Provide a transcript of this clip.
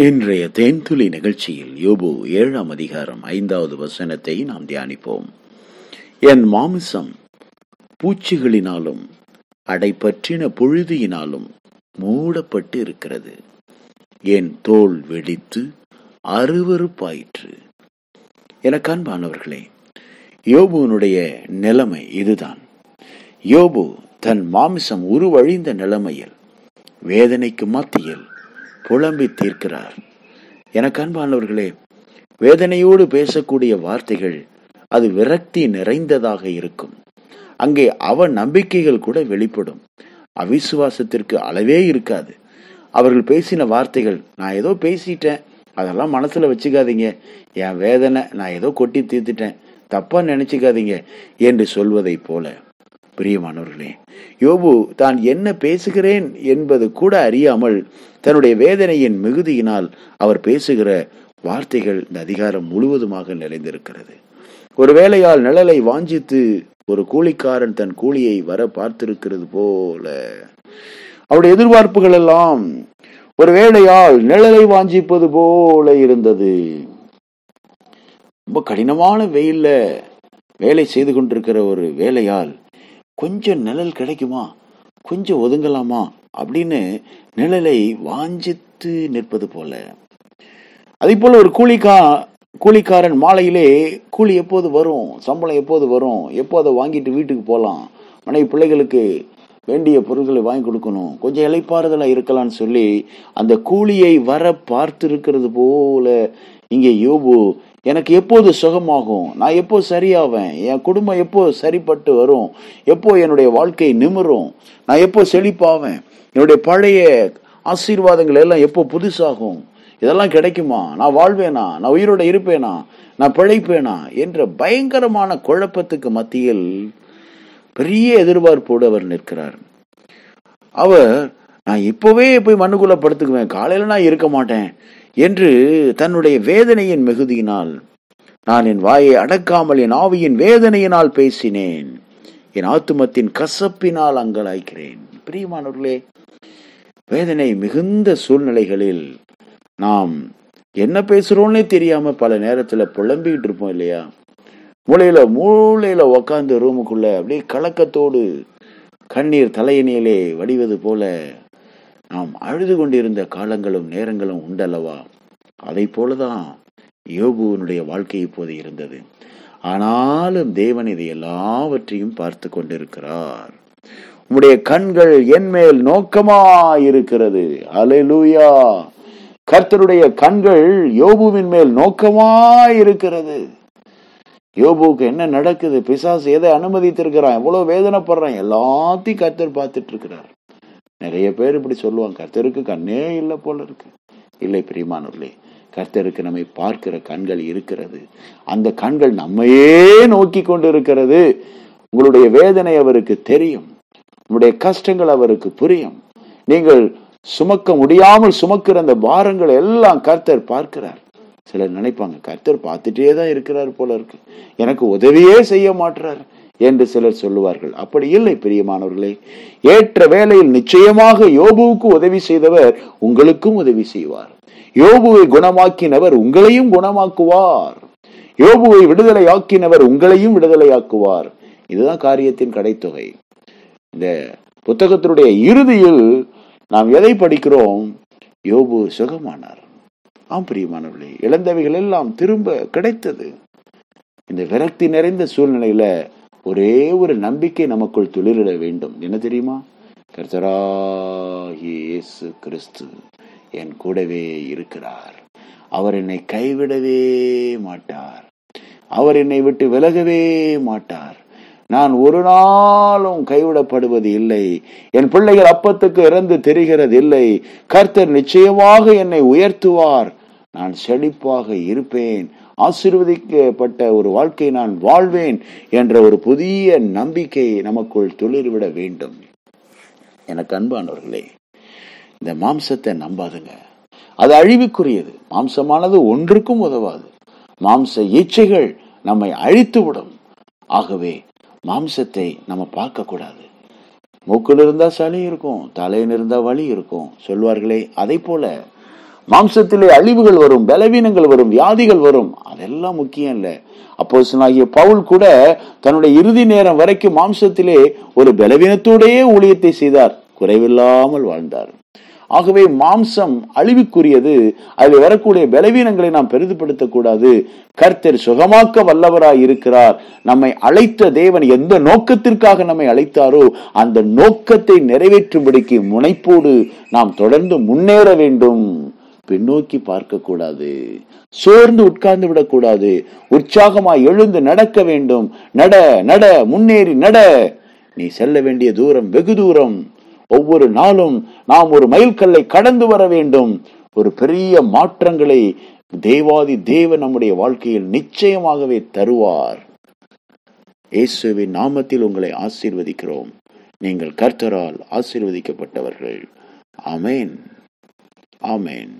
இன்றைய தேன்துளி நிகழ்ச்சியில் யோபு ஏழாம் அதிகாரம் ஐந்தாவது வசனத்தை நாம் தியானிப்போம். என் மாமிசம் பூச்சிகளினாலும் அடைப்பற்றின புழுதியினாலும் மூடப்பட்டு இருக்கிறது. என் தோல் வெடித்து அருவருப்பாயிற்று. எனக்கு அன்பானவர்களே யோபுனுடைய நிலைமை இதுதான். யோபு தன் மாமிசம் உருவழிந்த நிலைமையில் வேதனைக்கு மத்தியில் புலம்பி தீர்க்கிறார். எனக்கு அன்பானவர்களே வேதனையோடு பேசக்கூடிய வார்த்தைகள் அது விரக்தி நிறைந்ததாக இருக்கும். அங்கே அவ நம்பிக்கைகள் கூட வெளிப்படும். அவிசுவாசத்திற்கு அளவே இருக்காது. அவர்கள் பேசின வார்த்தைகள் நான் ஏதோ பேசிட்டேன். அதெல்லாம் மனசுல வச்சுக்காதீங்க. என் வேதனை நான் ஏதோ கொட்டி தீர்த்துட்டேன். தப்பா நினைச்சுக்காதீங்க என்று சொல்வதைப் போல. பிரியமானவர்களே யோபு தான் என்ன பேசுகிறேன் என்பது கூட அறியாமல் தன்னுடைய வேதனையின் மிகுதியினால் அவர் பேசுகிற வார்த்தைகள் இந்த அதிகாரம் முழுவதுமாக நிறைந்திருக்கிறது ஒரு வேலையால் நிழலை வாஞ்சித்து ஒரு கூலிக்காரன் தன் கூலியை வர பார்த்திருக்கிறது போல. அவருடைய எதிர்பார்ப்புகள் எல்லாம் ஒரு வேலையால் நிழலை வாஞ்சிப்பது போல இருந்தது. ரொம்ப கடினமான வெயில்ல வேலை செய்து கொண்டிருக்கிற ஒரு வேலையால் கொஞ்சம் நிழல் கிடைக்குமா? கொஞ்சம் ஒதுங்கலாமா? அப்படின்னு நிழலை வாஞ்சித்து நிற்பது போல. அதே போல ஒரு கூலிக்கா கூலிக்காரன் மாலையிலே கூலி எப்போது வரும்? சம்பளம் எப்போது வரும்? எப்போ அதை வாங்கிட்டு வீட்டுக்கு போகலாம்? மனைவி பிள்ளைகளுக்கு வேண்டிய பொருட்களை வாங்கி கொடுக்கணும். கொஞ்சம் இலைப்பாறுதலாக இருக்கலாம்னு சொல்லி அந்த கூலியை வர பார்த்திருக்கிறது போல இங்கே யோபு எனக்கு எப்போது சுகமாகும்? நான் எப்போ சரியாவேன்? என் குடும்பம் எப்போ சரிப்பட்டு வரும்? எப்போ என்னுடைய வாழ்க்கை நிமிரும்? நான் எப்போ செழிப்பாவேன்? என்னுடைய பழைய ஆசீர்வாதங்கள் எல்லாம் எப்போ புதுசாகும்? இதெல்லாம் கிடைக்குமா? நான் வாழ்வேனா? நான் உயிரோட இருப்பேனா? நான் பிழைப்பேனா? என்ற பயங்கரமான குழப்பத்துக்கு மத்தியில் பெரிய எதிர்பார்ப்போடு அவர் நிற்கிறார். அவர் நான் இப்பவே போய் மண்ணுக்குள்ள படுத்துக்குவேன். காலையில நான் இருக்க மாட்டேன். என்று தன்னுடைய வேதனையின் மிகுதியினால் நான் என் வாயை அடக்காமல் என் ஆவியின் வேதனையினால் பேசினேன். என் ஆத்துமத்தின் கசப்பினால் அங்கலாய்க்கிறேன். பிரியமானவர்களே வேதனை மிகுந்த சூழ்நிலைகளில் நாம் என்ன பேசுறோம்னே தெரியாம பல நேரத்துல புலம்பிக்கிட்டு இருப்போம் இல்லையா? மூளையில மூளையில உக்காந்து ரூமுக்குள்ள அப்படியே கலக்கத்தோடு கண்ணீர் தலையணியிலே வடிவது போல நாம் அழுது கொண்டிருந்த காலங்களும் நேரங்களும் உண்டல்லவா? அதை போலதான் யோபுவனுடைய வாழ்க்கை இப்போது இருந்தது. ஆனாலும் தேவன் இதை எல்லாவற்றையும் பார்த்து கொண்டிருக்கிறார். உம்முடைய கண்கள் என் மேல் நோக்கமா இருக்கிறது அலையூயா கர்த்தருடைய கண்கள் யோபுவின் மேல் நோக்கமா இருக்கிறது யோபுவுக்கு என்ன நடக்குது? பிசாசு எதை அனுமதித்திருக்கிறான்? எவ்வளவு வேதனைப்படுறான்? எல்லாத்தையும் கர்த்தர் பார்த்துட்டு இருக்கிறார். நிறைய பேர் இப்படி சொல்லுவாங்க. கர்த்தருக்கு கண்ணே இல்லை போல இருக்கு. இல்லை பிரியமானவர்களே கர்த்தருக்கு நம்மை பார்க்கிற கண்கள் இருக்கிறது. அந்த கண்கள் நம்மையே நோக்கி கொண்டு இருக்கிறது உங்களுடைய வேதனை அவருக்கு தெரியும். உங்களுடைய கஷ்டங்கள் அவருக்கு புரியும். நீங்கள் சுமக்க முடியாமல் சுமக்கிற அந்த பாரங்கள் எல்லாம் கர்த்தர் பார்க்கிறார். சிலர் நினைப்பாங்க கர்த்தர் பார்த்துட்டே தான் இருக்கிறார் போல இருக்கு. எனக்கு உதவியே செய்ய மாட்டுறாரு என்று சிலர் சொல்லுவார்கள். அப்படி இல்லை பிரியமானவர்களே. ஏற்ற வேளையில் நிச்சயமாக யோபுவுக்கு உதவி செய்தவர் உங்களுக்கும் உதவி செய்வார். யோபுவை குணமாக்கினவர் உங்களையும் குணமாக்குவார். யோபுவை விடுதலை ஆக்கினவர் உங்களையும் விடுதலை ஆக்குவார் இதுதான் காரியத்தின் கடைத்தொகை. இந்த புத்தகத்தினுடைய இறுதியில் நாம் எதை படிக்கிறோம்? யோபு சுகமானார். ஆம் பிரியமானவர்களே இழந்தவைகள் எல்லாம் திரும்ப கிடைத்தது. இந்த விரக்தி நிறைந்த சூழ்நிலையில ஒரே ஒரு நம்பிக்கை நமக்குள் துளிரிட வேண்டும். என்ன தெரியுமா? கர்த்தராகிய இயேசு கிறிஸ்து என் கூடவே இருக்கிறார். அவர் என்னை கைவிடவே மாட்டார். அவர் என்னை விட்டு விலகவே மாட்டார். நான் ஒரு நாளும் கைவிடப்படுவது இல்லை. என் பிள்ளைகள் அப்பத்துக்கு இறந்து தெரிகிறது இல்லை. கர்த்தர் நிச்சயமாக என்னை உயர்த்துவார். நான் செழிப்பாக இருப்பேன். ஆசீர்வதிக்கப்பட்ட ஒரு வாழ்க்கை நான் வாழ்வேன் என்ற ஒரு புதிய நம்பிக்கை நமக்குள் துளிர்விட வேண்டும். எனக்கு அன்பானவர்களே இந்த மாம்சத்தை நம்பாதுங்க. அது அழிவுக்குரியது. மாம்சமானது ஒன்றுக்கும் உதவாது. மாம்ச இச்சைகள் நம்மை அழித்து விடும் ஆகவே மாம்சத்தை நம்ம பார்க்க கூடாது மூக்கில் இருந்தா சளி இருக்கும் தலையில் இருந்தா வலி இருக்கும். சொல்வார்களே அதை போல மாம்சத்திலே அழிவுகள் வரும் பலவீனங்கள் வரும் வியாதிகள் வரும். அதெல்லாம் முக்கியம் இல்லை. அப்போ பவுல் கூட தன்னுடைய இறுதி நேரம் வரைக்கும் மாம்சத்திலே ஒரு பலவீனத்தோடையே ஊழியத்தை செய்தார். குறைவில்லாமல் வாழ்ந்தார். ஆகவே மாம்சம் அழிவுக்குரியது. அதில் வரக்கூடிய பலவீனங்களை நாம் பெரிதுபடுத்தக்கூடாது. கர்த்தர் சுகமாக்க வல்லவராய் இருக்கிறார். நம்மை அழைத்த தேவன் எந்த நோக்கத்திற்காக நம்மை அழைத்தாரோ அந்த நோக்கத்தை நிறைவேற்றும்படிக்கு முனைப்போடு நாம் தொடர்ந்து முன்னேற வேண்டும். பின்னோக்கி பார்க்க கூடாது சோர்ந்து உட்கார்ந்து விடக்கூடாது. உற்சாகமாய் எழுந்து நடக்க வேண்டும். நட நட முன்னேறி நட. நீ செல்ல வேண்டிய தூரம் வெகு தூரம். ஒவ்வொரு நாளும் நாம் ஒரு மைல்கல்லை கடந்து வர வேண்டும். ஒரு பெரிய மாற்றங்களை தேவாதி தேவன் நம்முடைய வாழ்க்கையில் நிச்சயமாகவே தருவார். இயேசுவின் நாமத்தில் உங்களை ஆசீர்வதிக்கிறோம். நீங்கள் கர்த்தரால் ஆசீர்வதிக்கப்பட்டவர்கள். ஆமேன். ஆமேன்.